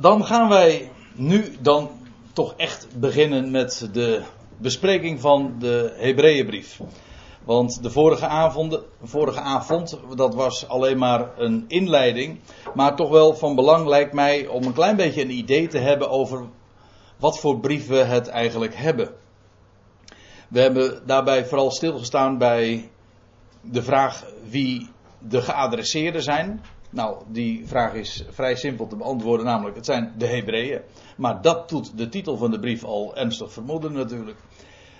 Dan gaan wij nu dan toch echt beginnen met de bespreking van de Hebreeënbrief. Want de vorige avond, vorige avond, dat was alleen maar een inleiding. Maar toch wel van belang lijkt mij om een klein beetje een idee te hebben over wat voor brief we het eigenlijk hebben. We hebben daarbij vooral stilgestaan bij de vraag wie de geadresseerden zijn. Nou, die vraag is vrij simpel te beantwoorden, namelijk het zijn de Hebreeën. Maar dat doet de titel van de brief al ernstig vermoeden natuurlijk.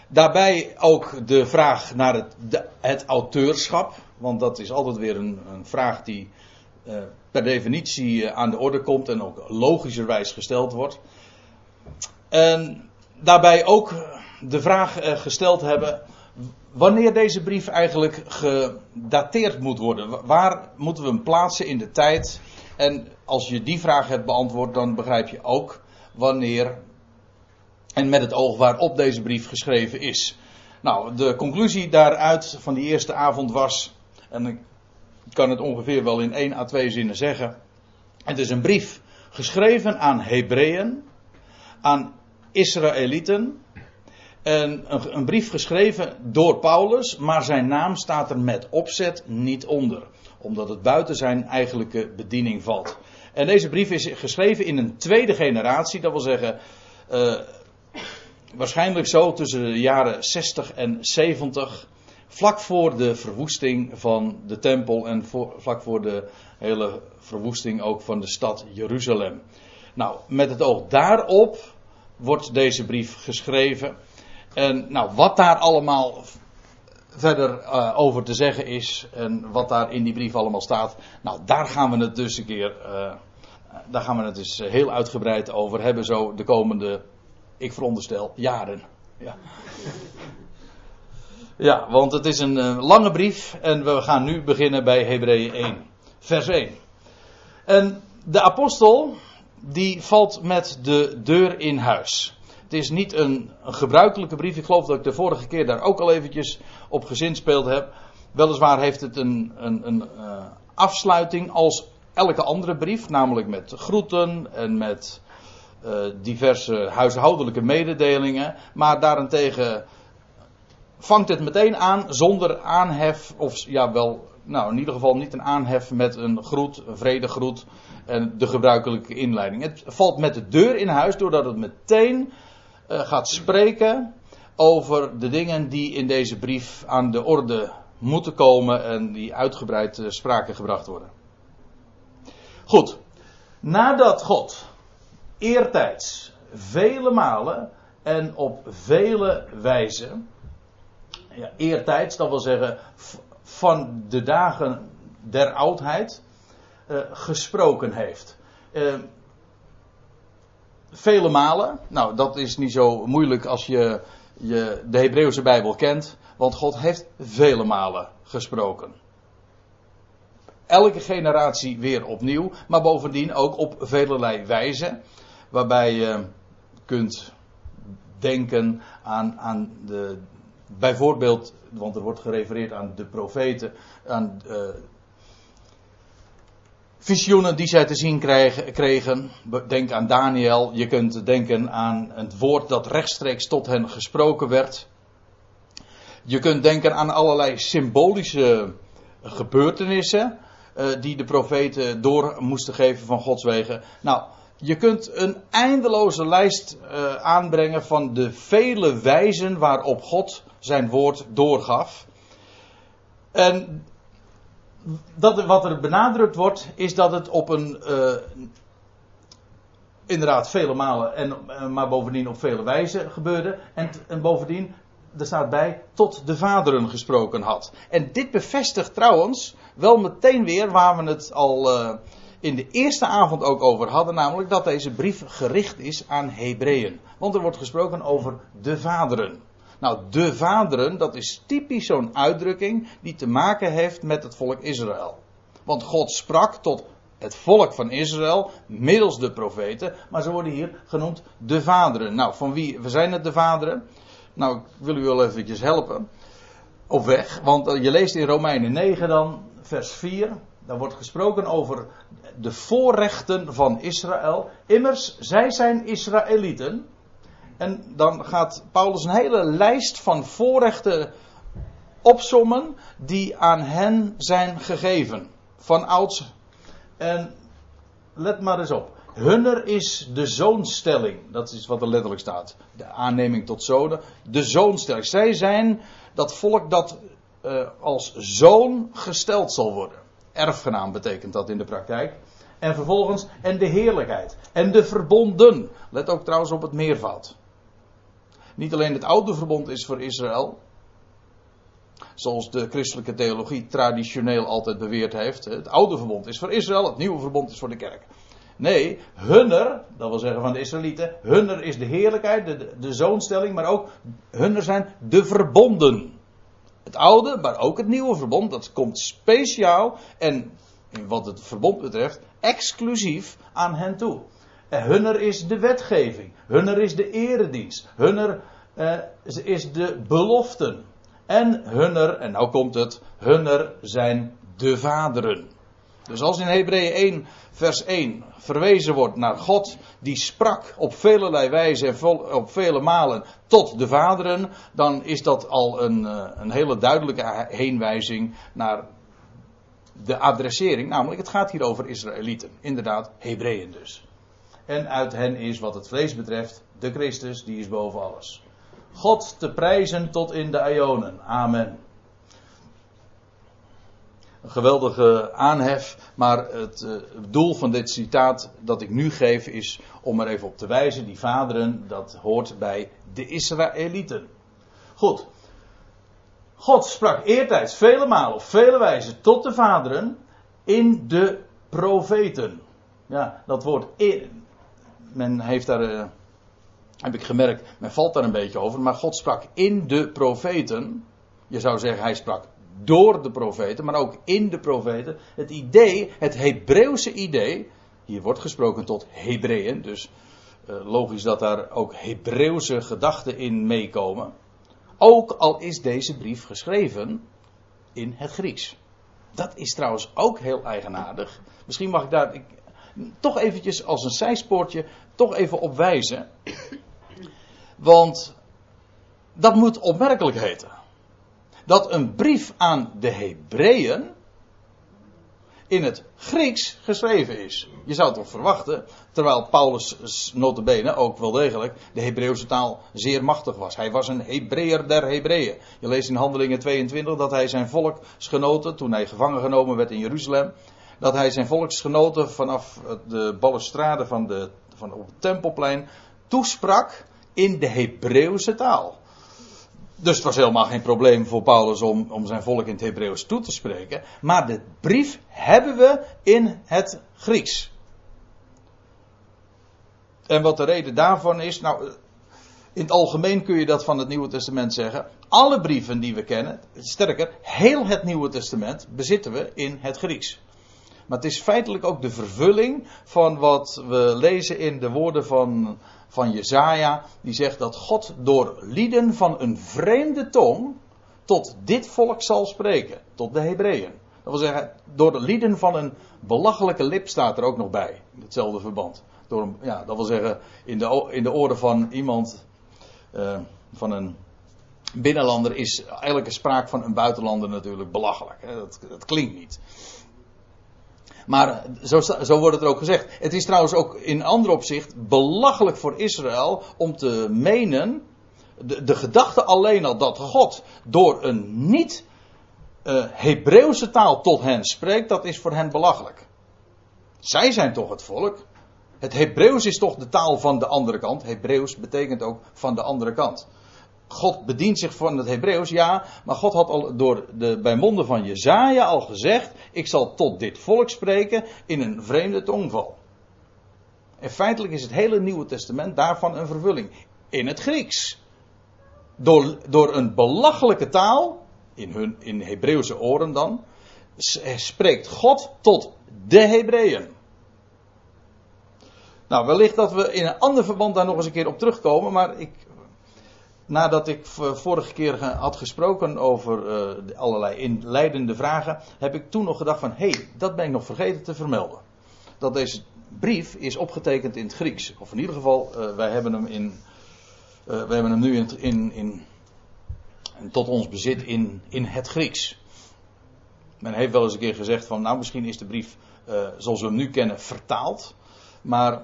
Daarbij ook de vraag naar het, het auteurschap, want dat is altijd weer een, een vraag die uh, per definitie uh, aan de orde komt en ook logischerwijs gesteld wordt. En daarbij ook de vraag uh, gesteld hebben wanneer deze brief eigenlijk gedateerd moet worden. Waar moeten we hem plaatsen in de tijd? En als je die vraag hebt beantwoord, dan begrijp je ook wanneer en met het oog waarop deze brief geschreven is. Nou, de conclusie daaruit van die eerste avond was, en ik kan het ongeveer wel in één à twee zinnen zeggen. Het is een brief geschreven aan Hebreeën, aan Israëlieten, en een, een, brief geschreven door Paulus, maar zijn naam staat er met opzet niet onder. Omdat het buiten zijn eigenlijke bediening valt. En deze brief is geschreven in een tweede generatie, dat wil zeggen, uh, waarschijnlijk zo tussen de jaren 60 en 70. Vlak voor de verwoesting van de tempel en vlak voor de hele verwoesting ook van de stad Jeruzalem. Nou, met het oog daarop wordt deze brief geschreven. En nou, wat daar allemaal verder uh, over te zeggen is en wat daar in die brief allemaal staat, nou daar gaan we het dus een keer, uh, daar gaan we het dus heel uitgebreid over hebben zo de komende, ik veronderstel, jaren. Ja. Ja, want het is een lange brief en we gaan nu beginnen bij Hebreeën 1, vers 1. En de apostel, die valt met de deur in huis. Het is niet een, gebruikelijke brief. Ik geloof dat ik de vorige keer daar ook al eventjes op gezinspeeld heb. Weliswaar heeft het een, een, een uh, afsluiting als elke andere brief. Namelijk met groeten en met uh, diverse huishoudelijke mededelingen. Maar daarentegen vangt het meteen aan zonder aanhef. Of ja, wel, nou in ieder geval niet een aanhef met een groet, een vredegroet. En de gebruikelijke inleiding. Het valt met de deur in huis doordat het meteen gaat spreken over de dingen die in deze brief aan de orde moeten komen en die uitgebreid uh, sprake gebracht worden. Goed, nadat God eertijds vele malen en op vele wijzen, ja, eertijds, dat wil zeggen van de dagen der oudheid, uh, gesproken heeft vele malen. Nou, dat is niet zo moeilijk als je, je de Hebreeuwse Bijbel kent, want God heeft vele malen gesproken. Elke generatie weer opnieuw, maar bovendien ook op velelei wijze, waarbij je kunt denken aan, aan de, bijvoorbeeld, want er wordt gerefereerd aan de profeten, aan uh, visioenen die zij te zien kregen. Denk aan Daniel. Je kunt denken aan het woord dat rechtstreeks tot hen gesproken werd. Je kunt denken aan allerlei symbolische gebeurtenissen. Uh, die de profeten door moesten geven van Gods wegen. Nou, je kunt een eindeloze lijst uh, aanbrengen van de vele wijzen waarop God zijn woord doorgaf. En dat, wat er benadrukt wordt, is dat het op een. Uh, inderdaad, vele malen, en, uh, maar bovendien op vele wijzen gebeurde. En, en bovendien, er staat bij, tot de vaderen gesproken had. En dit bevestigt trouwens wel meteen weer waar we het al uh, in de eerste avond ook over hadden, namelijk dat deze brief gericht is aan Hebreeën. Want er wordt gesproken over de vaderen. Nou, de vaderen, dat is typisch zo'n uitdrukking die te maken heeft met het volk Israël. Want God sprak tot het volk van Israël middels de profeten, maar ze worden hier genoemd de vaderen. Nou, van wie zijn het de vaderen? Nou, ik wil u wel eventjes helpen op weg, want je leest in Romeinen 9 dan, vers 4, daar wordt gesproken over de voorrechten van Israël. Immers, zij zijn Israëlieten. En dan gaat Paulus een hele lijst van voorrechten opsommen die aan hen zijn gegeven. Van ouds. En let maar eens op. Hunner is de zoonstelling. Dat is wat er letterlijk staat. De aanneming tot zonen. De zoonstelling. Zij zijn dat volk dat uh, als zoon gesteld zal worden. Erfgenaam betekent dat in de praktijk. En vervolgens, en de heerlijkheid. En de verbonden. Let ook trouwens op het meervoud. Niet alleen het oude verbond is voor Israël. Zoals de christelijke theologie traditioneel altijd beweerd heeft. Het oude verbond is voor Israël, het nieuwe verbond is voor de kerk. Nee, hunner, dat wil zeggen van de Israëlieten, hunner is de heerlijkheid, de, de zoonstelling, maar ook hunner zijn de verbonden. Het oude, maar ook het nieuwe verbond, dat komt speciaal en wat het verbond betreft, exclusief aan hen toe. En hunner is de wetgeving, hunner is de eredienst, hunner uh, is de beloften. En hunner, en nou komt het, hunner zijn de vaderen. Dus als in Hebreeën 1, vers 1 verwezen wordt naar God, die sprak op velelei wijze en op vele malen tot de vaderen, dan is dat al een, eh, een hele duidelijke heenwijzing naar de adressering. Namelijk, het gaat hier over Israëlieten. Inderdaad, Hebreeën dus. En uit hen is wat het vlees betreft de Christus, die is boven alles. God te prijzen tot in de Ionen. Amen. Een geweldige aanhef, maar het, uh, doel van dit citaat dat ik nu geef is om er even op te wijzen, die vaderen, dat hoort bij de Israëlieten. Goed. God sprak eertijds vele malen op vele wijzen tot de vaderen in de profeten. Ja, dat woord in, men heeft daar, uh, heb ik gemerkt, men valt daar een beetje over, maar God sprak in de profeten. Je zou zeggen, hij sprak door de profeten, maar ook in de profeten. Het idee, het Hebreeuwse idee, hier wordt gesproken tot Hebreeën, dus uh, logisch dat daar ook Hebreeuwse gedachten in meekomen. Ook al is deze brief geschreven in het Grieks. Dat is trouwens ook heel eigenaardig. Misschien mag ik daar ik, toch eventjes als een zijspoortje toch even op wijzen. Want dat moet opmerkelijk heten dat een brief aan de Hebreeën in het Grieks geschreven is. Je zou toch verwachten, terwijl Paulus notabene ook wel degelijk de Hebreeuwse taal zeer machtig was. Hij was een Hebreeër der Hebreeën. Je leest in Handelingen 22 dat hij zijn volksgenoten, toen hij gevangen genomen werd in Jeruzalem, dat hij zijn volksgenoten vanaf de balustrade van, de, van op het tempelplein toesprak in de Hebreeuwse taal. Dus het was helemaal geen probleem voor Paulus om, om zijn volk in het Hebreeuws toe te spreken. Maar de brief hebben we in het Grieks. En wat de reden daarvan is, nou, in het algemeen kun je dat van het Nieuwe Testament zeggen. Alle brieven die we kennen, sterker, heel het Nieuwe Testament bezitten we in het Grieks. Maar het is feitelijk ook de vervulling van wat we lezen in de woorden van van Jezaja, die zegt dat God door lieden van een vreemde tong tot dit volk zal spreken, tot de Hebreeën. Dat wil zeggen, door de lieden van een belachelijke lip staat er ook nog bij, in hetzelfde verband. Door ja, dat wil zeggen, in de, in de oren van iemand, uh, van een binnenlander, is elke spraak van een buitenlander natuurlijk belachelijk. Hè? Dat, dat klinkt niet. Maar zo, zo wordt het er ook gezegd. Het is trouwens ook in ander opzicht belachelijk voor Israël om te menen. De, de gedachte alleen al dat God door een niet uh, Hebreeuwse taal tot hen spreekt, dat is voor hen belachelijk. Zij zijn toch het volk. Het Hebreeuws is toch de taal van de andere kant. Hebreeuws betekent ook van de andere kant. God bedient zich van het Hebreeuws, ja, maar God had al door de, bij monden van Jezaja al gezegd, ik zal tot dit volk spreken in een vreemde tongval. En feitelijk is het hele Nieuwe Testament daarvan een vervulling. In het Grieks. Door, door een belachelijke taal, in hun in Hebreeuwse oren dan, spreekt God tot de Hebreeën. Nou, wellicht dat we in een ander verband daar nog eens een keer op terugkomen, maar ik nadat ik vorige keer had gesproken over uh, allerlei inleidende vragen, heb ik toen nog gedacht van, hé, hey, dat ben ik nog vergeten te vermelden. Dat deze brief is opgetekend in het Grieks. Of in ieder geval, uh, wij hebben hem in, uh, wij hebben hem nu in, in, in, tot ons bezit in, in het Grieks. Men heeft wel eens een keer gezegd van, nou misschien is de brief zoals we hem nu kennen vertaald. Maar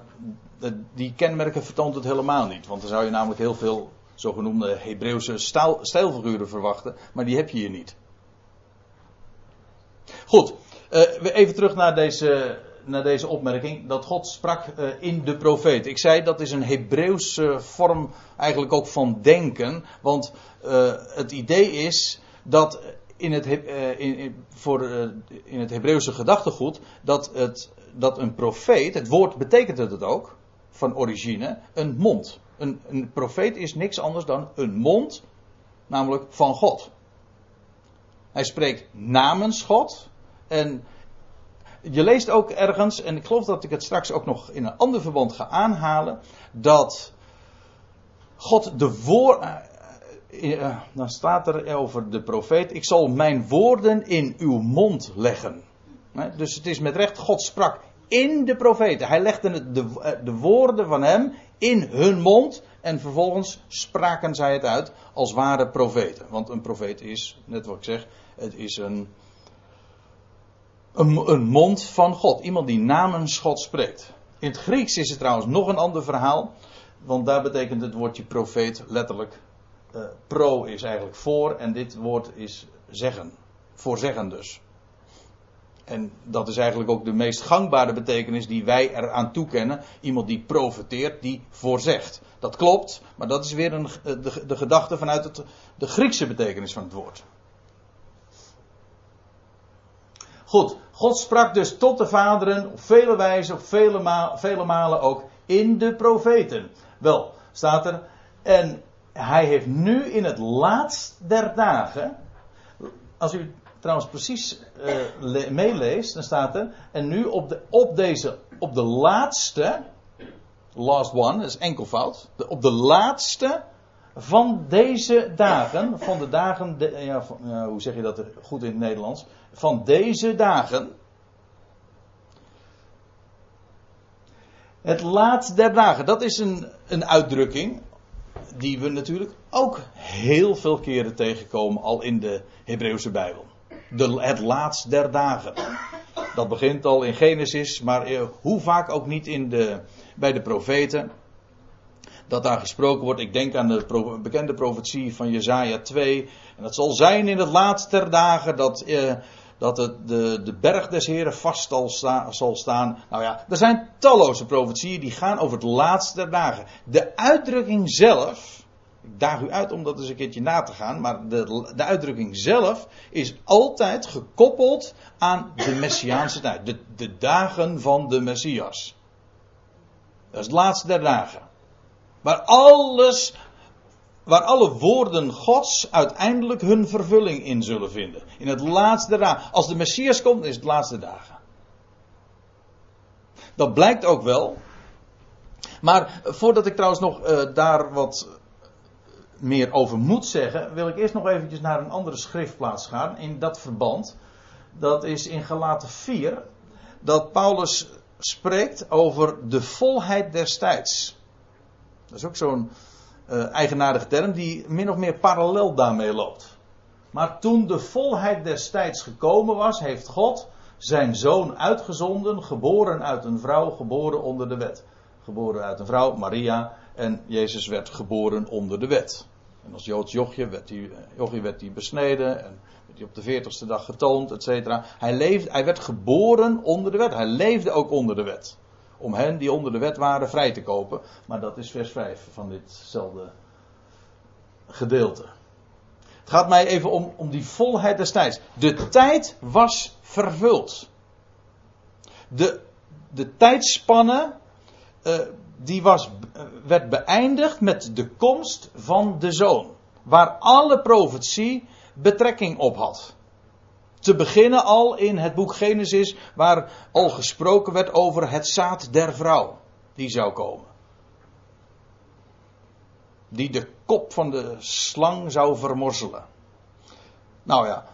die kenmerken vertoont het helemaal niet. Want dan zou je namelijk heel veel zogenoemde Hebreeuwse stijlfiguren verwachten. Maar die heb je hier niet. Goed, uh, even terug naar deze, naar deze opmerking. Dat God sprak uh, in de profeet. Ik zei dat is een Hebreeuwse vorm eigenlijk ook van denken. Want uh, het idee is dat in het, in, in, in het Hebreeuwse gedachtegoed dat, het, dat een profeet, het woord betekent het ook, van origine, een mond. Een, een profeet is niks anders dan een mond, namelijk van God. Hij spreekt namens God. En je leest ook ergens, en ik geloof dat ik het straks ook nog in een ander verband ga aanhalen, dat God de woord. Uh, uh, dan staat er over de profeet: Ik zal mijn woorden in uw mond leggen. Dus het is met recht, God sprak in de profeten. Hij legde de, eh, de woorden van hem in hun mond en vervolgens spraken zij het uit als ware profeten. Want een profeet is, net wat ik zeg, het is een, een, mond van God. Iemand die namens God spreekt. In het Grieks is het trouwens nog een ander verhaal. Want daar betekent het woordje profeet letterlijk. Uh, pro is eigenlijk voor en dit woord is zeggen. Voorzeggen dus. En dat is eigenlijk ook de meest gangbare betekenis die wij eraan toekennen. Iemand die profeteert, die voorzegt. Dat klopt, maar dat is weer een, de, de gedachte vanuit het, de Griekse betekenis van het woord. Goed, God sprak dus tot de vaderen op vele wijzen, op vele, vele malen ook in de profeten. Wel, staat er, en hij heeft nu in het laatst der dagen, als u trouwens precies uh, meeleest, dan staat er. En nu op, de, op deze, op de laatste. Last one, dat is enkelvoud. De, op de laatste van deze dagen. Van de dagen. Ja, hoe zeg je dat goed in het Nederlands? Van deze dagen. Het laatste der dagen, dat is een, een uitdrukking die we natuurlijk ook heel veel keren tegenkomen al in de Hebreeuwse Bijbel de, het laatst der dagen. Dat begint al in Genesis, maar eh, hoe vaak ook niet in de, bij de profeten. Dat daar gesproken wordt. Ik denk aan de bekende profetie van Jezaja 2. En dat zal zijn in het laatst der dagen dat, eh, dat het, de, de berg des Heren vast zal, zal staan. Nou ja, er zijn talloze profetieën die gaan over het laatst der dagen. De uitdrukking zelf ik daag u uit om dat eens een keertje na te gaan, maar de, de uitdrukking zelf is altijd gekoppeld aan de Messiaanse tijd. De, de dagen van de Messias. Dat is het laatste der dagen. Waar alles, waar alle woorden Gods uiteindelijk hun vervulling in zullen vinden. In het laatste dagen. Als de Messias komt, is het laatste dagen. Dat blijkt ook wel. Maar voordat ik trouwens nog uh, daar wat meer over moet zeggen, wil ik eerst nog eventjes naar een andere schriftplaats gaan in dat verband. Dat is in Galaten 4, dat Paulus spreekt over de volheid des tijds. Dat is ook zo'n uh, eigenaardige term die min of meer parallel daarmee loopt. Maar toen de volheid des tijds gekomen was, heeft God zijn zoon uitgezonden, geboren uit een vrouw, geboren onder de wet. Geboren uit een vrouw, Maria, en Jezus werd geboren onder de wet. En als Joods jochje werd hij, eh, jochie werd hij besneden en werd hij op de veertigste dag getoond, et cetera. Hij, hij werd geboren onder de wet. Hij leefde ook onder de wet. Om hen die onder de wet waren vrij te kopen. Maar dat is vers 5 van ditzelfde gedeelte. Het gaat mij even om, om die volheid des tijds. De tijd was vervuld. De, de tijdspanne uh, die was, werd beëindigd met de komst van de zoon. Waar alle profetie betrekking op had. Te beginnen al in het boek Genesis, waar al gesproken werd over het zaad der vrouw. Die zou komen. Die de kop van de slang zou vermorzelen. Nou ja.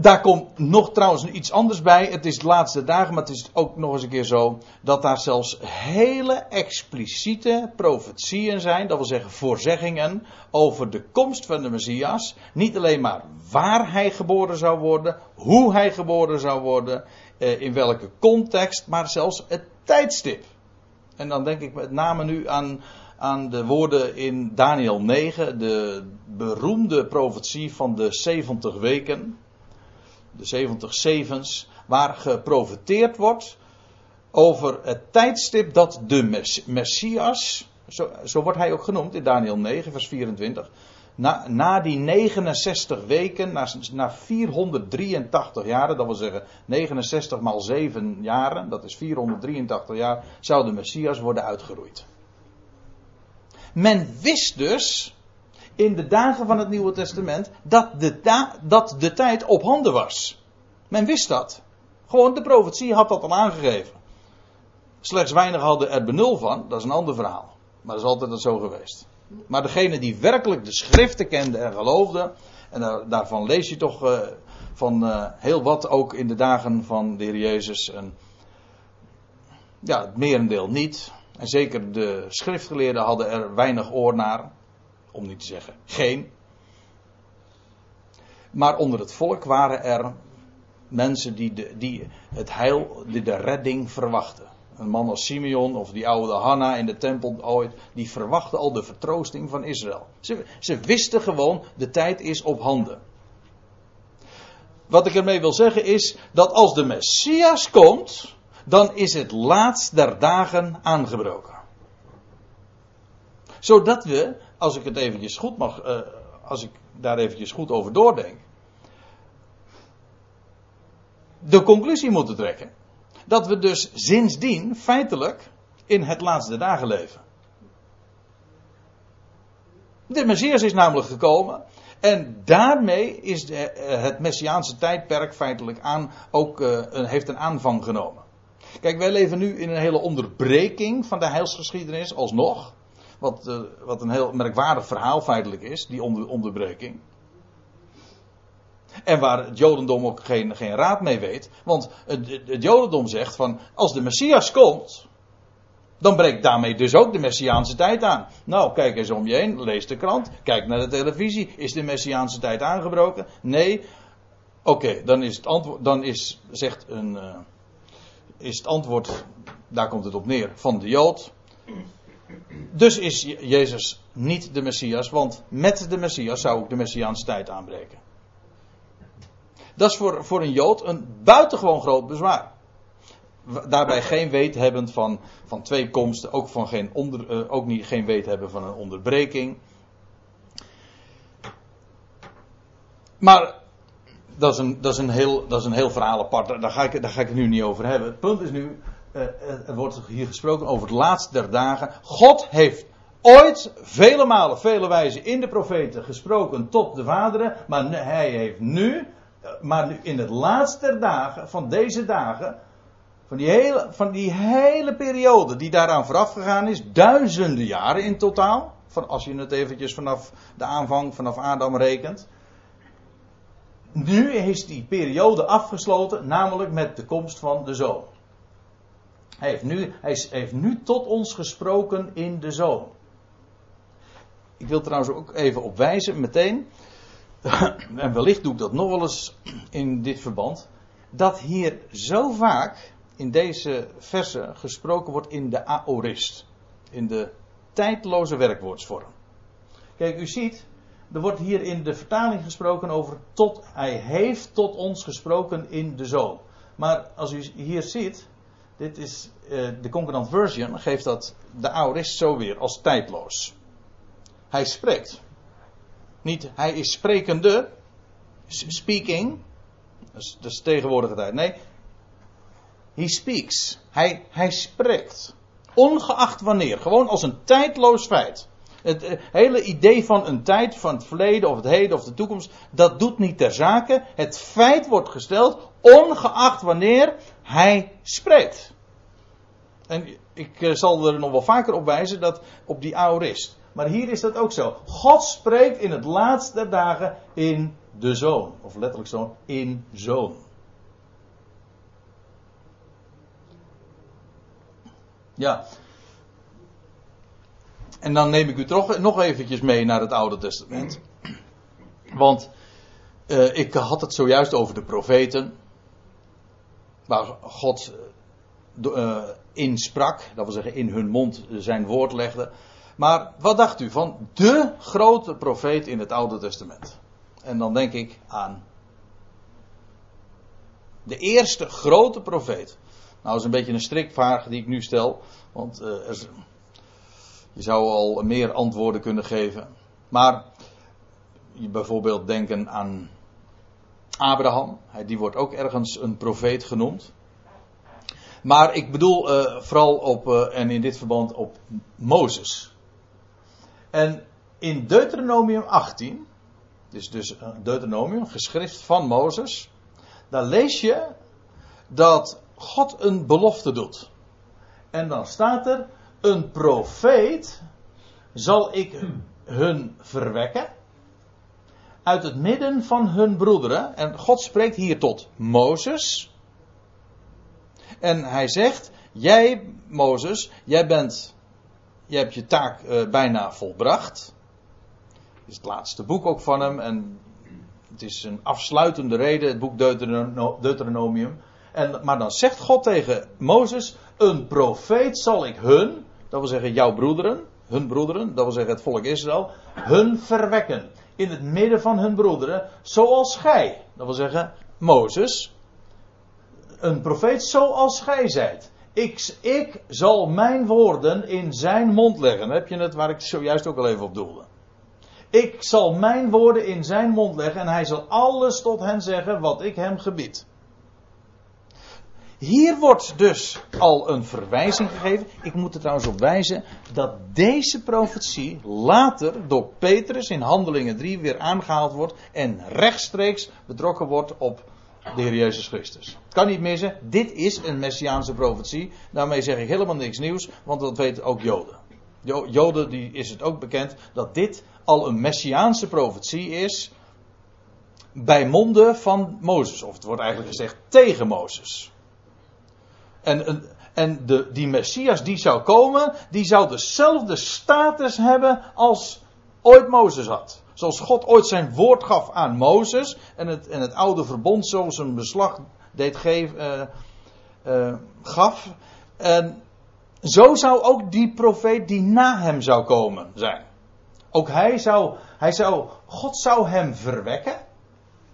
Daar komt nog trouwens iets anders bij. Het is de laatste dagen, maar het is ook nog eens een keer zo. Dat daar zelfs hele expliciete profetieën zijn. Dat wil zeggen voorzeggingen over de komst van de Messias. Niet alleen maar waar hij geboren zou worden. Hoe hij geboren zou worden. Eh, in welke context. Maar zelfs het tijdstip. En dan denk ik met name nu aan aan de woorden in Daniel 9, de beroemde profetie van de 70 weken, de 70 zevens, waar geprofeteerd wordt over het tijdstip dat de Messias, zo, zo, wordt hij ook genoemd in Daniel 9, vers 24, na, na die 69 weken, na, na 483 jaren, dat wil zeggen 69 maal 7 jaren, dat is 483 jaar, zou de Messias worden uitgeroeid. Men wist dus in de dagen van het Nieuwe Testament dat de, dat de tijd op handen was. Men wist dat. Gewoon de profetie had dat al aangegeven. Slechts weinig hadden er benul van, dat is een ander verhaal. Maar dat is altijd zo geweest. Maar degene die werkelijk de schriften kende en geloofde, en daarvan lees je toch uh, van uh, heel wat ook in de dagen van de Heer Jezus. En ja, het merendeel niet. En zeker de schriftgeleerden hadden er weinig oor naar. Om niet te zeggen geen. Maar onder het volk waren er mensen die, de, die het heil, die de redding verwachten. Een man als Simeon of die oude Hanna in de tempel ooit, die verwachten al de vertroosting van Israël. Ze, ze wisten gewoon, de tijd is op handen. Wat ik ermee wil zeggen is dat als de Messias komt, dan is het laatst der dagen aangebroken. Zodat we, als ik het eventjes goed mag, uh, als ik daar eventjes goed over doordenk, de conclusie moeten trekken dat we dus sindsdien feitelijk in het laatste dagen leven. De Messias is namelijk gekomen en daarmee is de, eh, het Messiaanse tijdperk feitelijk aan, ook uh, heeft een aanvang genomen. Kijk, wij leven nu in een hele onderbreking van de heilsgeschiedenis, alsnog. Wat, uh, wat een heel merkwaardig verhaal feitelijk is, die onder, onderbreking. En waar het Jodendom ook geen, geen raad mee weet. Want het, het Jodendom zegt van, als de Messias komt, dan breekt daarmee dus ook de Messiaanse tijd aan. Nou, kijk eens om je heen, lees de krant, kijk naar de televisie. Is de Messiaanse tijd aangebroken? Nee. Oké, dan is het antwoord, dan is, zegt een, uh, is het antwoord, daar komt het op neer, van de Jood. Dus is Jezus niet de Messias, want met de Messias zou ook de Messiaanse tijd aanbreken. Dat is voor, voor een Jood een buitengewoon groot bezwaar. Daarbij geen weet hebben van, van twee komsten, ook, van geen onder, uh, ook niet, geen weet hebben van een onderbreking. Maar dat is een, dat is een, heel, dat is een heel verhaal apart, daar ga, ik, daar ga ik het nu niet over hebben. Het punt is nu, er wordt hier gesproken over het laatste der dagen. God heeft ooit vele malen, vele wijzen in de profeten gesproken tot de vaderen, maar hij heeft nu maar nu in het laatste der dagen, van deze dagen, van die, hele, van die hele periode die daaraan vooraf gegaan is, duizenden jaren in totaal, van als je het eventjes vanaf de aanvang, vanaf Adam rekent. Nu is die periode afgesloten, namelijk met de komst van de zoon. Hij heeft nu, hij heeft nu tot ons gesproken in de zoon. Ik wil trouwens ook even op wijzen, meteen. en wellicht doe ik dat nog wel eens in dit verband, dat hier zo vaak in deze versen gesproken wordt in de aorist, in de tijdloze werkwoordsvorm. Kijk, u ziet, er wordt hier in de vertaling gesproken over tot, hij heeft tot ons gesproken in de zoon. Maar als u hier ziet, dit is uh, de Concordant Version, geeft dat de aorist zo weer als tijdloos. Hij spreekt. Niet hij is sprekende, speaking, dat is tegenwoordige tijd. Nee, he speaks. Hij, hij spreekt. Ongeacht wanneer, gewoon als een tijdloos feit. Het, het, hele idee van een tijd, van het verleden of het heden of de toekomst, dat doet niet ter zake. Het feit wordt gesteld, ongeacht wanneer hij spreekt. En ik eh, zal er nog wel vaker op wijzen dat op die aorist. Maar hier is dat ook zo. God spreekt in het laatste dagen in de zoon. Of letterlijk zo, in zoon. Ja. En dan neem ik u toch nog eventjes mee naar het Oude Testament. Want uh, ik had het zojuist over de profeten. Waar God uh, in sprak, dat wil zeggen in hun mond zijn woord legde. Maar wat dacht u van de grote profeet in het Oude Testament? En dan denk ik aan de eerste grote profeet. Nou, dat is een beetje een strikvraag die ik nu stel, want uh, er, je zou al meer antwoorden kunnen geven. Maar je bijvoorbeeld denken aan Abraham, die wordt ook ergens een profeet genoemd. Maar ik bedoel uh, vooral op, uh, en in dit verband op Mozes. En in Deuteronomium 18, dus, dus Deuteronomium, geschrift van Mozes, daar lees je dat God een belofte doet. En dan staat er, een profeet zal ik hun verwekken uit het midden van hun broederen. En God spreekt hier tot Mozes. En hij zegt: Jij, Mozes, jij bent. Jij hebt je taak uh, bijna volbracht. Het is het laatste boek ook van hem. En het is een afsluitende reden, het boek Deuteronomium. En, maar dan zegt God tegen Mozes: Een profeet zal ik hun, dat wil zeggen jouw broederen, hun broederen, dat wil zeggen het volk Israël, hun verwekken. In het midden van hun broederen, zoals gij. Dat wil zeggen Mozes, een profeet zoals gij zijt. Ik, ik zal mijn woorden in zijn mond leggen. Heb je het waar ik zojuist ook al even op doelde. Ik zal mijn woorden in zijn mond leggen en hij zal alles tot hen zeggen wat ik hem gebied. Hier wordt dus al een verwijzing gegeven. Ik moet er trouwens op wijzen dat deze profetie later door Petrus in Handelingen 3 weer aangehaald wordt en rechtstreeks betrokken wordt op de Heer Jezus Christus. Kan niet missen, dit is een messiaanse profetie. Daarmee zeg ik helemaal niks nieuws, want dat weten ook Joden. Joden die is het ook bekend dat dit al een messiaanse profetie is bij monden van Mozes. Of het wordt eigenlijk gezegd tegen Mozes. En, en de, die Messias die zou komen, die zou dezelfde status hebben als ooit Mozes had. Zoals God ooit zijn woord gaf aan Mozes en het, en het oude verbond zo zijn beslag deed geven, uh, uh, gaf. En zo zou ook die profeet die na hem zou komen zijn. Ook hij zou, hij zou, God zou hem verwekken.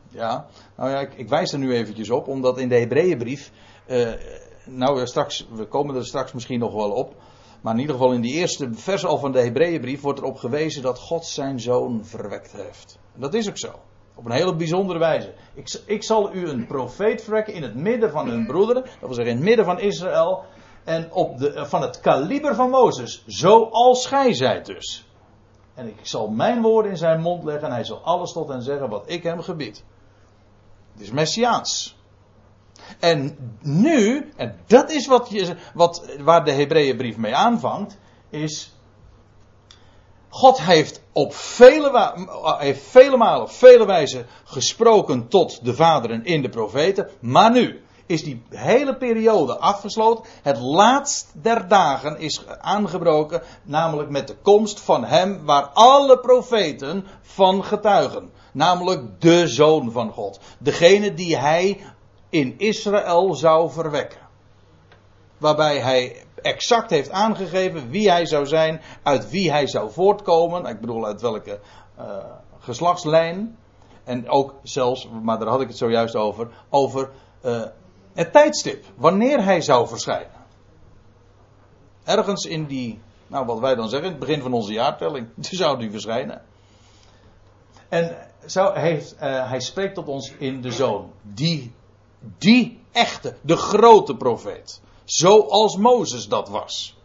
Ja, nou ja, ik, ik wijs er nu eventjes op, omdat in de Hebreeënbrief, uh, nou straks, we komen er straks misschien nog wel op. Maar in ieder geval in die eerste vers al van de Hebreeënbrief wordt erop gewezen dat God zijn zoon verwekt heeft. En dat is ook zo. Op een hele bijzondere wijze. Ik, ik zal u een profeet verwekken in het midden van hun broederen. Dat wil zeggen in het midden van Israël. En op de, van het kaliber van Mozes. Zoals gij zijt dus. En ik zal mijn woorden in zijn mond leggen. En hij zal alles tot hen zeggen wat ik hem gebied. Het is messiaans. En nu, en dat is wat je, wat, waar de Hebreeënbrief mee aanvangt, is. God heeft op vele, heeft vele malen, op vele wijzen gesproken tot de vaderen in de profeten. Maar nu is die hele periode afgesloten. Het laatst der dagen is aangebroken, namelijk met de komst van hem waar alle profeten van getuigen. Namelijk de zoon van God. Degene die hij in Israël zou verwekken. Waarbij hij exact heeft aangegeven wie hij zou zijn, uit wie hij zou voortkomen. Ik bedoel, uit welke uh, geslachtslijn. En ook zelfs, maar daar had ik het zojuist over, over uh, het tijdstip. Wanneer hij zou verschijnen. Ergens in die, nou wat wij dan zeggen, het begin van onze jaartelling, zou die verschijnen. En uh, hij spreekt tot ons in de zoon, die die echte, de grote profeet. Zoals Mozes dat was.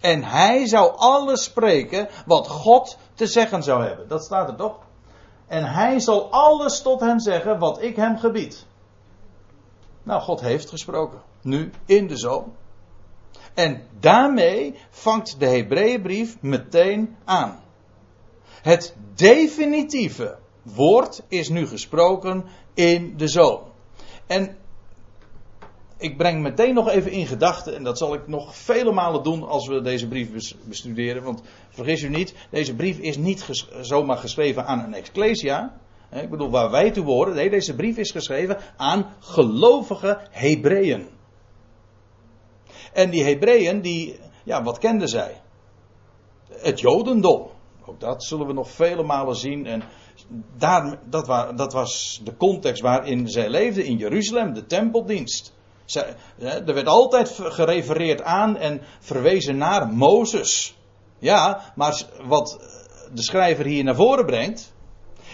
En hij zou alles spreken wat God te zeggen zou hebben. Dat staat er toch? En hij zal alles tot hen zeggen wat ik hem gebied. Nou, God heeft gesproken. Nu in de zoon. En daarmee vangt de Hebreeënbrief meteen aan. Het definitieve woord is nu gesproken in de zoon. En ik breng meteen nog even in gedachten, en dat zal ik nog vele malen doen als we deze brief bestuderen. Want vergis u niet, deze brief is niet zomaar geschreven aan een ecclesia. Ik bedoel, waar wij toe behoren. Nee, deze brief is geschreven aan gelovige Hebreeën. En die Hebreeën, die, ja, wat kenden zij? Het Jodendom. Ook dat zullen we nog vele malen zien. En daar, dat, dat was de context waarin zij leefden in Jeruzalem, de tempeldienst. Er werd altijd gerefereerd aan en verwezen naar Mozes. Ja, maar wat de schrijver hier naar voren brengt,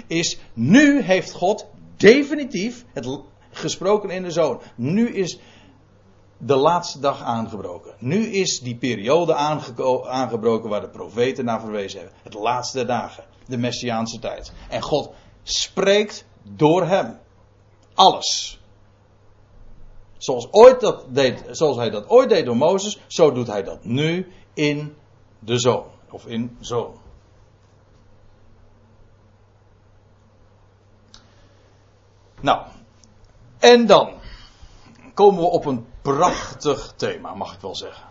is nu heeft God definitief het gesproken in de zoon. Nu is de laatste dag aangebroken. Nu is die periode aangebroken waar de profeten naar verwezen hebben. Het laatste dagen. De Messiaanse tijd. En God spreekt door hem. Alles. Zoals, ooit dat deed, zoals hij dat ooit deed door Mozes, zo doet hij dat nu in de zoon. Of in zoon. Nou, en dan komen we op een prachtig thema, mag ik wel zeggen.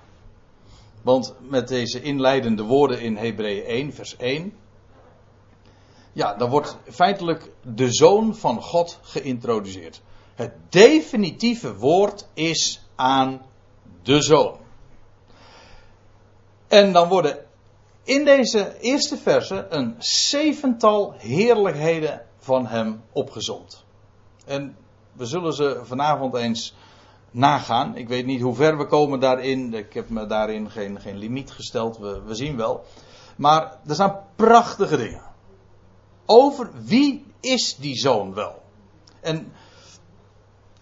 Want met deze inleidende woorden in Hebreeën 1, vers 1. Ja, dan wordt feitelijk de zoon van God geïntroduceerd. Het definitieve woord is aan de zoon. En dan worden in deze eerste verse een zevental heerlijkheden van hem opgezond. En we zullen ze vanavond eens nagaan. Ik weet niet hoe ver we komen daarin. Ik heb me daarin geen, geen limiet gesteld. We, we zien wel. Maar er zijn prachtige dingen. Over wie is die zoon wel? En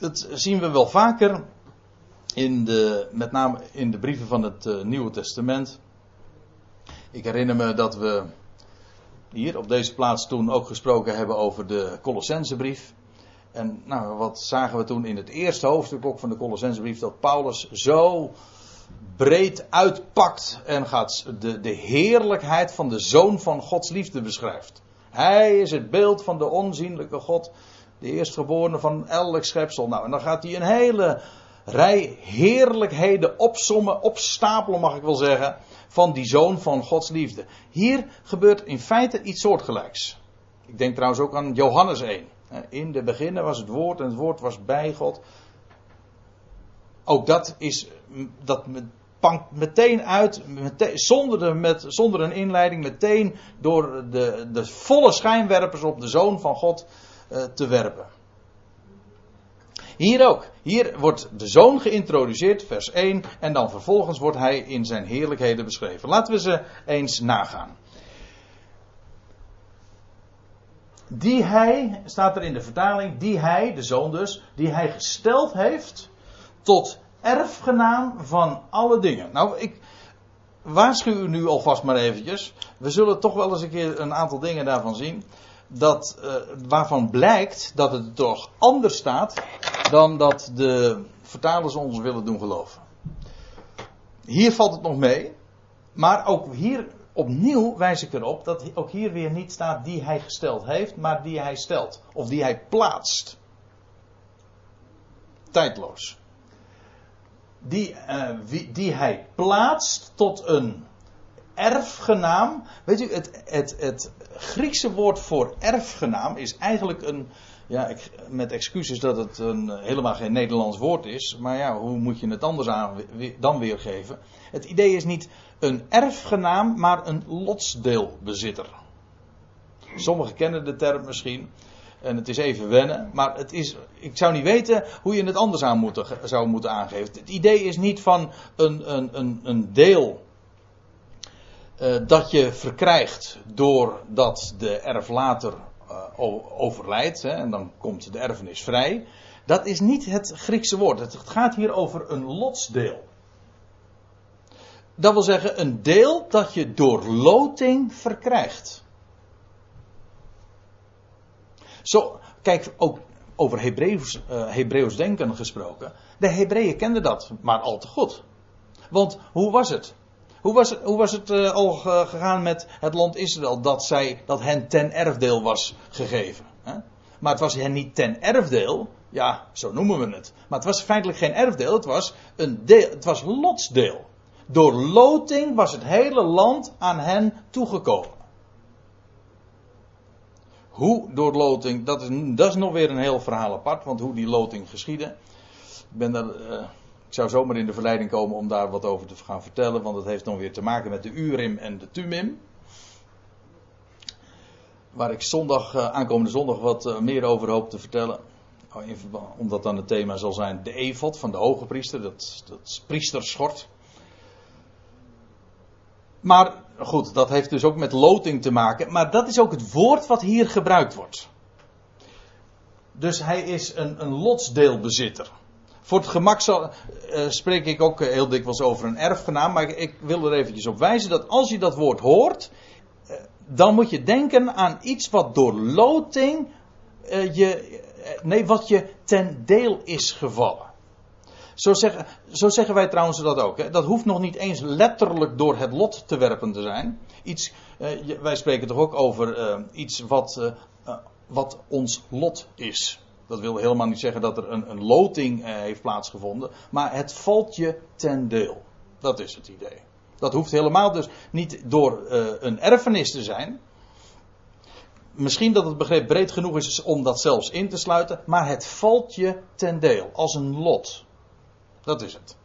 dat zien we wel vaker in de, met name in de brieven van het uh, Nieuwe Testament. Ik herinner me dat we hier op deze plaats toen ook gesproken hebben over de Colossensebrief. En nou, wat zagen we toen in het eerste hoofdstuk ook van de Colossensebrief? Dat Paulus zo breed uitpakt en gaat de, de heerlijkheid van de Zoon van Gods liefde beschrijft. Hij is het beeld van de onzienlijke God, de eerstgeborene van elk schepsel. Nou, en dan gaat hij een hele rij heerlijkheden opsommen, opstapelen mag ik wel zeggen, van die Zoon van Gods liefde. Hier gebeurt in feite iets soortgelijks. Ik denk trouwens ook aan Johannes 1. In de beginnen was het woord en het woord was bij God. Ook dat is, dat pankt meteen uit, zonder, de, met, zonder een inleiding, meteen door de, de volle schijnwerpers op de Zoon van God te werpen. Hier ook. Hier wordt de zoon geïntroduceerd, vers 1, en dan vervolgens wordt hij in zijn heerlijkheden beschreven. Laten we ze eens nagaan. Die hij, staat er in de vertaling, die hij, de zoon dus, die hij gesteld heeft tot erfgenaam van alle dingen. Nou, ik waarschuw u nu alvast maar eventjes. We zullen toch wel eens een keer een aantal dingen daarvan zien. Dat, uh, waarvan blijkt dat het toch anders staat dan dat de vertalers ons willen doen geloven. Hier valt het nog mee. Maar ook hier opnieuw wijs ik erop dat ook hier weer niet staat die hij gesteld heeft, maar die hij stelt. Of die hij plaatst. Tijdloos. Die, wie, die hij plaatst tot een erfgenaam. Weet u, het, het, het Griekse woord voor erfgenaam is eigenlijk een. Ja, ik, met excuses dat het een, helemaal geen Nederlands woord is. Maar ja, hoe moet je het anders aan, dan weergeven? Het idee is niet een erfgenaam, maar een lotsdeelbezitter. Sommigen kennen de term misschien. En het is even wennen. Maar het is, ik zou niet weten hoe je het anders aan zou moeten aangeven. Het idee is niet van een, een, een, een deel uh, dat je verkrijgt doordat de erflater uh, overlijdt. Hè, en dan komt de erfenis vrij. Dat is niet het Griekse woord. Het gaat hier over een lotsdeel. Dat wil zeggen een deel dat je door loting verkrijgt. Zo, kijk, ook over Hebreeuws, Hebreeuws denken gesproken. De Hebreeën kenden dat maar al te goed. Want hoe was het? Hoe was het, hoe was het uh, al gegaan met het land Israël dat, zij, dat hen ten erfdeel was gegeven? Hè? Maar het was hen niet ten erfdeel, ja, zo noemen we het. Maar het was feitelijk geen erfdeel, het was, een deel, het was lotsdeel. Door loting was het hele land aan hen toegekomen. Hoe door loting, dat is, dat is nog weer een heel verhaal apart, want hoe die loting geschiedde. Ik, ben daar, uh, ik zou zomaar in de verleiding komen om daar wat over te gaan vertellen, want het heeft nog weer te maken met de Urim en de Tumim. Waar ik zondag, uh, aankomende zondag wat uh, meer over hoop te vertellen. Oh, omdat dan het thema zal zijn de evod van de hoge priester, dat, dat priesterschort. Maar goed, dat heeft dus ook met loting te maken. Maar dat is ook het woord wat hier gebruikt wordt. Dus hij is een, een lotsdeelbezitter. Voor het gemak zal, uh, spreek ik ook heel dikwijls over een erfgenaam. Maar ik, wil er eventjes op wijzen dat als je dat woord hoort. Uh, dan moet je denken aan iets wat door loting. Je, nee, wat je ten deel is gevallen. Zo zeggen, zo zeggen wij trouwens dat ook. Hè? Dat hoeft nog niet eens letterlijk door het lot te werpen te zijn. Iets, eh, wij spreken toch ook over eh, iets wat, wat ons lot is. Dat wil helemaal niet zeggen dat er een, een loting heeft plaatsgevonden. Maar het valt je ten deel. Dat is het idee. Dat hoeft helemaal dus niet door een erfenis te zijn. Misschien dat het begrip breed genoeg is om dat zelfs in te sluiten. Maar het valt je ten deel. Als een lot. Dat is het.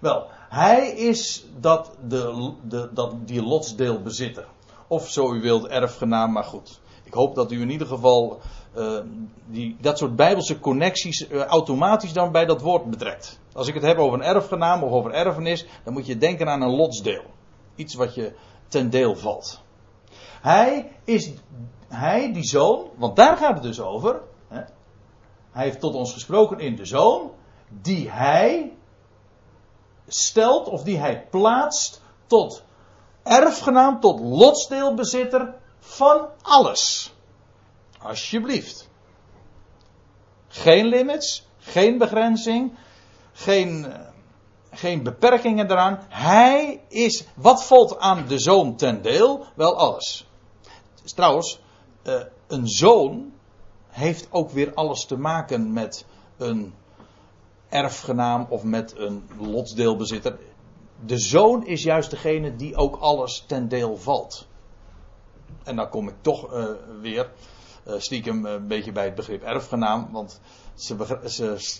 Wel, hij is dat, de, de, dat die lotsdeelbezitter. Of zo u wilt, erfgenaam, maar goed. Ik hoop dat u in ieder geval uh, die, dat soort bijbelse connecties uh, automatisch dan bij dat woord betrekt. Als ik het heb over een erfgenaam of over erfenis, dan moet je denken aan een lotsdeel. Iets wat je ten deel valt. Hij is, hij, die zoon, want daar gaat het dus over. Hè? Hij heeft tot ons gesproken in de zoon die hij stelt of die hij plaatst tot erfgenaam, tot lotsdeelbezitter van alles. Alsjeblieft. Geen limits, geen begrenzing, geen, eh, geen beperkingen eraan. Hij is, wat valt aan de zoon ten deel? Wel alles. Trouwens, eh, een zoon heeft ook weer alles te maken met een erfgenaam of met een lotsdeelbezitter. De zoon is juist degene die ook alles ten deel valt. En dan kom ik toch uh, weer uh, stiekem een beetje bij het begrip erfgenaam, want ze, ze,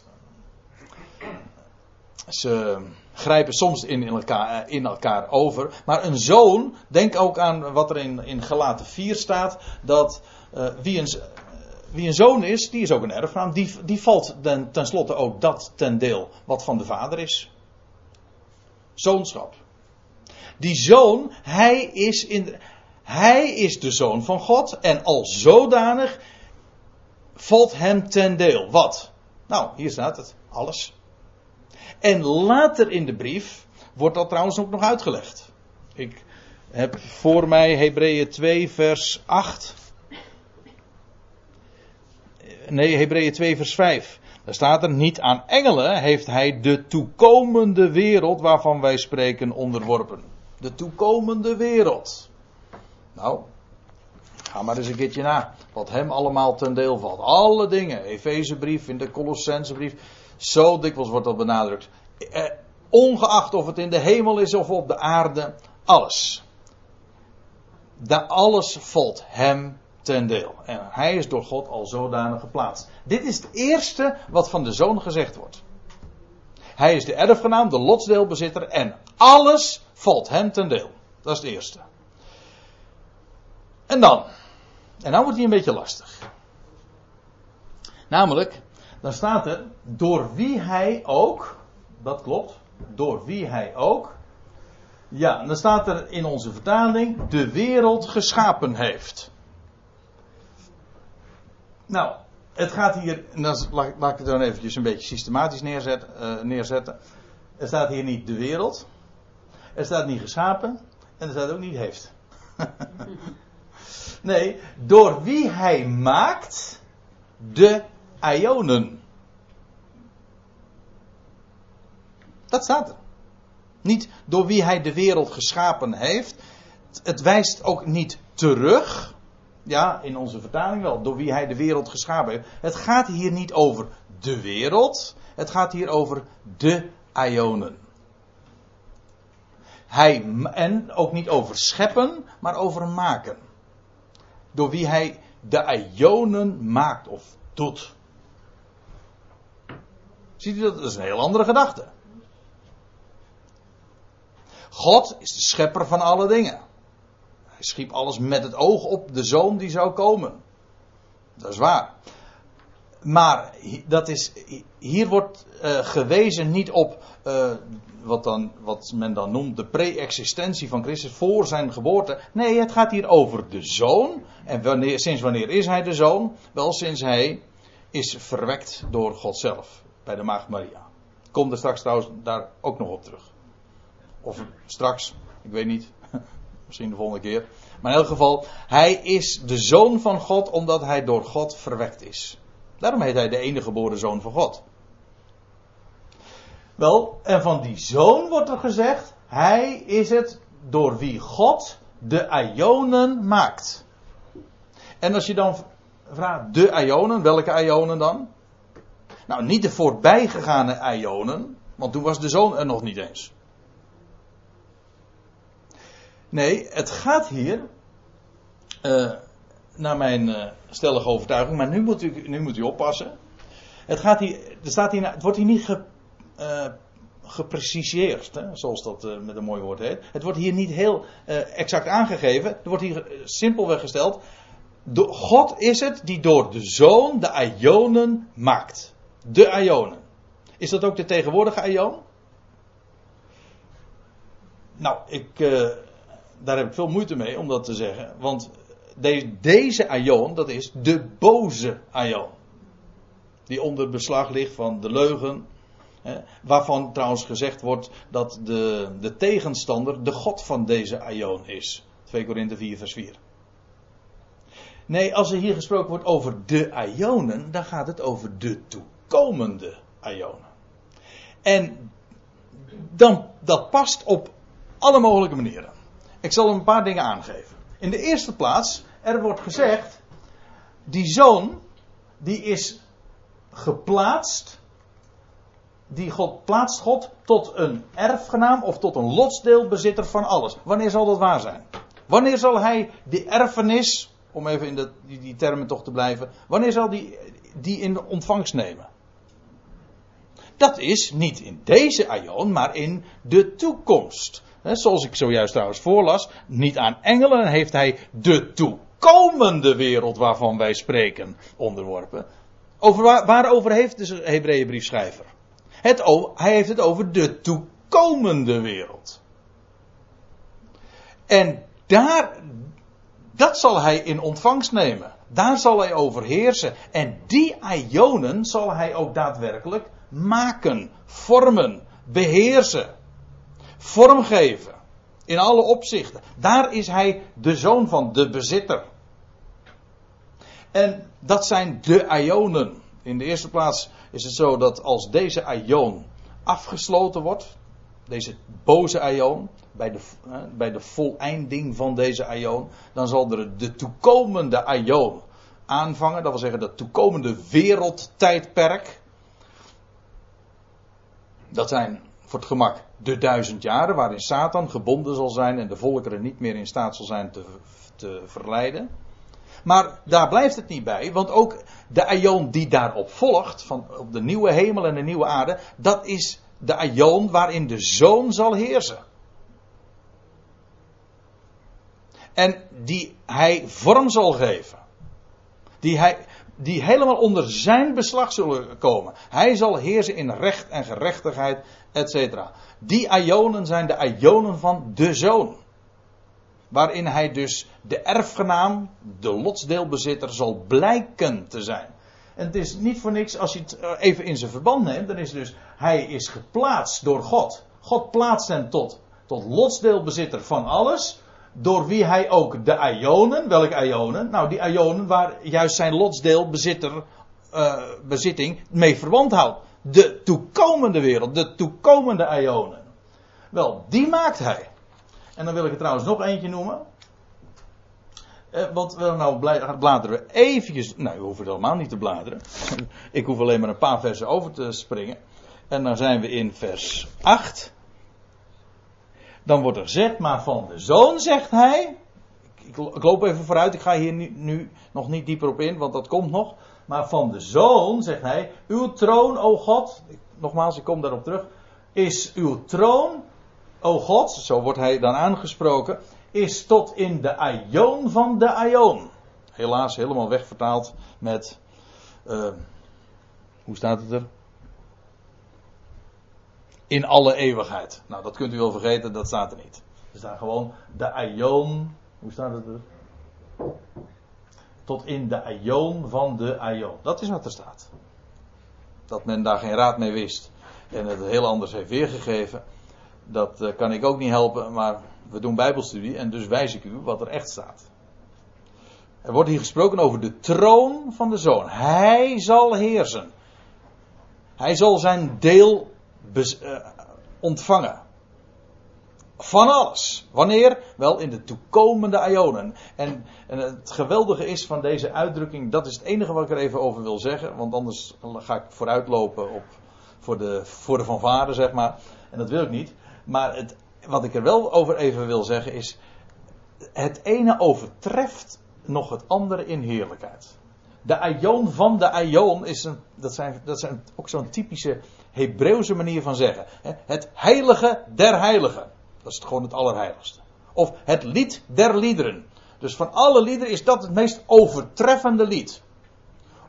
ze grijpen soms in elkaar, in elkaar over. Maar een zoon, denk ook aan wat er in, in Galaten 4 staat, dat wie een wie een zoon is, die is ook een erfgenaam. Die, die valt ten, tenslotte ook dat ten deel wat van de vader is. Zoonschap. Die zoon, hij is, in, hij is de zoon van God. En al zodanig valt hem ten deel. Wat? Nou, hier staat het. Alles. En later in de brief wordt dat trouwens ook nog uitgelegd. Ik heb voor mij Hebreeën 2, vers 8 nee, Hebreeën 2 vers 5. Daar staat er niet aan engelen heeft hij de toekomende wereld waarvan wij spreken onderworpen. De toekomende wereld. Nou, ga maar eens een keertje na. Wat hem allemaal ten deel valt. Alle dingen. Efezebrief, in de Colossensebrief. Zo dikwijls wordt dat benadrukt. Eh, ongeacht of het in de hemel is of op de aarde. Alles. Alles valt hem ten deel. En hij is door God al zodanig geplaatst. Dit is het eerste wat van de zoon gezegd wordt. Hij is de erfgenaam, de lotsdeelbezitter en alles valt hem ten deel. Dat is het eerste. En dan, en nou wordt hij een beetje lastig. Namelijk, dan staat er, door wie hij ook, dat klopt, door wie hij ook, ja, dan staat er in onze vertaling, de wereld geschapen heeft. Nou, het gaat hier, en dan laat, ik het dan eventjes een beetje systematisch neerzetten, uh, neerzetten. Er staat hier niet de wereld. Er staat niet geschapen. En er staat ook niet heeft. nee, door wie hij maakt de ionen. Dat staat er. Niet door wie hij de wereld geschapen heeft. Het wijst ook niet terug. Ja, in onze vertaling wel. Door wie hij de wereld geschapen heeft. Het gaat hier niet over de wereld. Het gaat hier over de Ionen. Hij, en ook niet over scheppen, maar over maken. Door wie hij de Ionen maakt of doet. Ziet u dat? Dat is een heel andere gedachte. God is de schepper van alle dingen. Hij schiep alles met het oog op de zoon die zou komen. Dat is waar. Maar dat is, hier wordt uh, gewezen niet op uh, wat, dan, wat men dan noemt de pre-existentie van Christus voor zijn geboorte. Nee, het gaat hier over de zoon. En wanneer, sinds wanneer is hij de zoon? Wel, sinds hij is verwekt door God zelf. Bij de Maagd Maria. Kom er straks trouwens daar ook nog op terug. Of straks, ik weet niet. Misschien de volgende keer. Maar in elk geval, hij is de zoon van God omdat hij door God verwekt is. Daarom heet hij de enige geboren zoon van God. Wel, en van die zoon wordt er gezegd, hij is het door wie God de Ionen maakt. En als je dan vraagt, de Ionen, welke Ionen dan? Nou, niet de voorbijgegane Ionen, want toen was de zoon er nog niet eens. Nee, het gaat hier, uh, naar mijn uh, stellige overtuiging, maar nu moet, u, nu moet u oppassen. Het, gaat hier, er staat hier, het wordt hier niet ge, uh, gepreciseerd, hè, zoals dat uh, met een mooi woord heet. Het wordt hier niet heel exact aangegeven. Er wordt hier simpelweg gesteld. God is het die door de zoon de Ionen maakt. De Ionen. Is dat ook de tegenwoordige Ion? Nou, ik, daar heb ik veel moeite mee om dat te zeggen. Want de, deze Aion, dat is de boze Aion. Die onder beslag ligt van de leugen. Waarvan trouwens gezegd wordt dat de, de tegenstander de God van deze Aion is. 2 Korinthe 4 vers 4. Nee, als er hier gesproken wordt over de Ionen, dan gaat het over de toekomende Ionen. En dan, dat past op alle mogelijke manieren. Ik zal een paar dingen aangeven. In de eerste plaats, er wordt gezegd, die zoon, die is geplaatst, die God plaatst God tot een erfgenaam of tot een lotsdeelbezitter van alles. Wanneer zal dat waar zijn? Wanneer zal hij die erfenis, om even in die, die termen toch te blijven, wanneer zal die die in ontvangst nemen? Dat is niet in deze aion, maar in de toekomst zoals ik zojuist trouwens voorlas, niet aan engelen heeft hij de toekomende wereld waarvan wij spreken onderworpen. Over waar, waarover heeft de Hebreeënbriefschrijver? Het, hij heeft het over de toekomende wereld. En daar, dat zal hij in ontvangst nemen. Daar zal hij over heersen. En die ionen zal hij ook daadwerkelijk maken, vormen, beheersen vormgeven. In alle opzichten. Daar is hij de zoon van, de bezitter. En dat zijn de Ionen. In de eerste plaats is het zo dat als deze Ion afgesloten wordt, deze boze Ion, bij de, bij de voleinding van deze Ion, dan zal er de toekomende Ion aanvangen. Dat wil zeggen, dat toekomende wereldtijdperk. Dat zijn voor het gemak de duizend jaren waarin Satan gebonden zal zijn en de volkeren niet meer in staat zal zijn te, te verleiden. Maar daar blijft het niet bij, want ook de aion die daarop volgt, van op de nieuwe hemel en de nieuwe aarde, dat is de aion waarin de zoon zal heersen. En die hij vorm zal geven. Die, hij, die helemaal onder zijn beslag zullen komen. Hij zal heersen in recht en gerechtigheid etc. Die Ionen zijn de Ionen van de zoon. Waarin hij dus de erfgenaam, de lotsdeelbezitter, zal blijken te zijn. En het is niet voor niks, als je het eh, even in zijn verband neemt, dan is dus, hij is geplaatst door God. God plaatst hem tot, tot lotsdeelbezitter van alles, door wie hij ook de Ionen, welke Ionen? Nou, die Ionen waar juist zijn lotsdeelbezitter, uh, bezitting mee verwant houdt de toekomende wereld, de toekomende ionen. Wel, die maakt hij. En dan wil ik er trouwens nog eentje noemen. Eh, want we nou bladeren we eventjes. Nou, we hoeven helemaal niet te bladeren. ik hoef alleen maar een paar versen over te springen. En dan zijn we in vers 8. Dan wordt er gezegd, maar van de zoon zegt hij. Ik, ik loop even vooruit, ik ga hier nu, nu, nog niet dieper op in, want dat komt nog. Maar van de zoon zegt hij: Uw troon, o God. Nogmaals, ik kom daarop terug. Is uw troon, o God, zo wordt hij dan aangesproken, is tot in de aion van de aion. Helaas helemaal wegvertaald met. Uh, hoe staat het er? In alle eeuwigheid. Nou, dat kunt u wel vergeten, dat staat er niet. Er staat gewoon de aion. Hoe staat het er? Tot in de aion van de aion. Dat is wat er staat. Dat men daar geen raad mee wist en het heel anders heeft weergegeven. Dat uh, kan ik ook niet helpen, maar we doen Bijbelstudie en dus wijs ik u wat er echt staat. Er wordt hier gesproken over de troon van de zoon. Hij zal heersen. Hij zal zijn deel uh, ontvangen. Van alles. Wanneer? Wel in de toekomende Ionen. En, en, het geweldige is van deze uitdrukking, dat is het enige wat ik er even over wil zeggen. Want anders ga ik vooruitlopen op, voor, de, voor de fanfare, zeg maar. En dat wil ik niet. Maar het, wat ik er wel over even wil zeggen is. Het ene overtreft nog het andere in heerlijkheid. De Aion van de Aion is een, dat zijn, dat zijn ook zo'n typische Hebreeuwse manier van zeggen. Het heilige der heiligen. Dat is gewoon het allerheiligste. Of het lied der liederen. Dus van alle liederen is dat het meest overtreffende lied.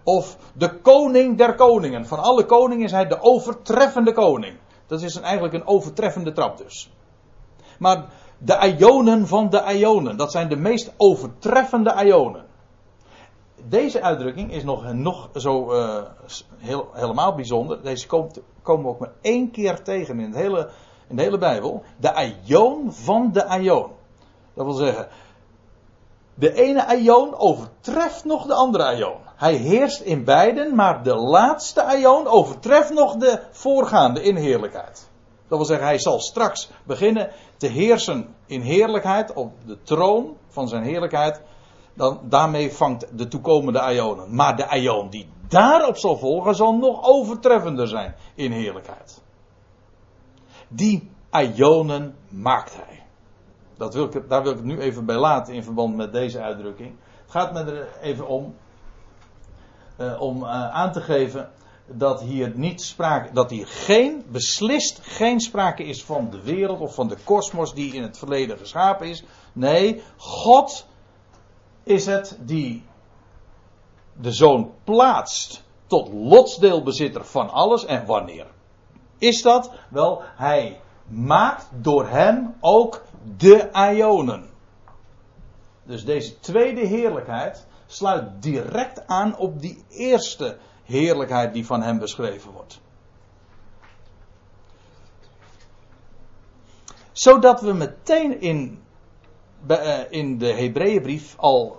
Of de koning der koningen. Van alle koningen is hij de overtreffende koning. Dat is een, eigenlijk een overtreffende trap dus. Maar de ionen van de ionen, dat zijn de meest overtreffende ionen. Deze uitdrukking is nog, nog zo uh, heel, helemaal bijzonder. Deze komt, komen we ook maar één keer tegen in, het hele, in de hele Bijbel. De ion van de ion. Dat wil zeggen, de ene ion overtreft nog de andere ion. Hij heerst in beiden, maar de laatste ion overtreft nog de voorgaande in heerlijkheid. Dat wil zeggen, hij zal straks beginnen te heersen in heerlijkheid op de troon van zijn heerlijkheid. Dan, daarmee vangt de toekomende Ionen. Maar de Ion die daarop zal volgen, zal nog overtreffender zijn in heerlijkheid. Die Ionen maakt hij. Dat wil ik, daar wil ik het nu even bij laten in verband met deze uitdrukking. Het gaat me er even om. Uh, om uh, aan te geven dat hier niet sprake, dat hier geen, beslist geen sprake is van de wereld of van de kosmos die in het verleden geschapen is. Nee, God is het die de zoon plaatst tot lotsdeelbezitter van alles. En wanneer is dat? Wel, hij maakt door hem ook de Ionen. Dus deze tweede heerlijkheid sluit direct aan op die eerste heerlijkheid die van hem beschreven wordt. Zodat we meteen in, eh, in de Hebreeënbrief al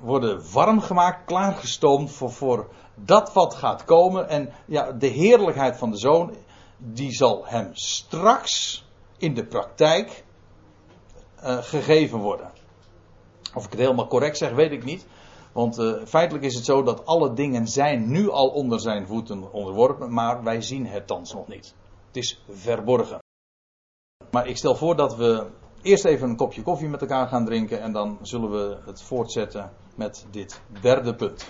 worden warm gemaakt, klaargestoomd voor, voor dat wat gaat komen. En ja, de heerlijkheid van de zoon, die zal hem straks in de praktijk uh, gegeven worden. Of ik het helemaal correct zeg, weet ik niet. Want uh, feitelijk is het zo dat alle dingen zijn nu al onder zijn voeten onderworpen, maar wij zien het thans nog niet. Het is verborgen. Maar ik stel voor dat we eerst even een kopje koffie met elkaar gaan drinken en dan zullen we het voortzetten met dit derde punt.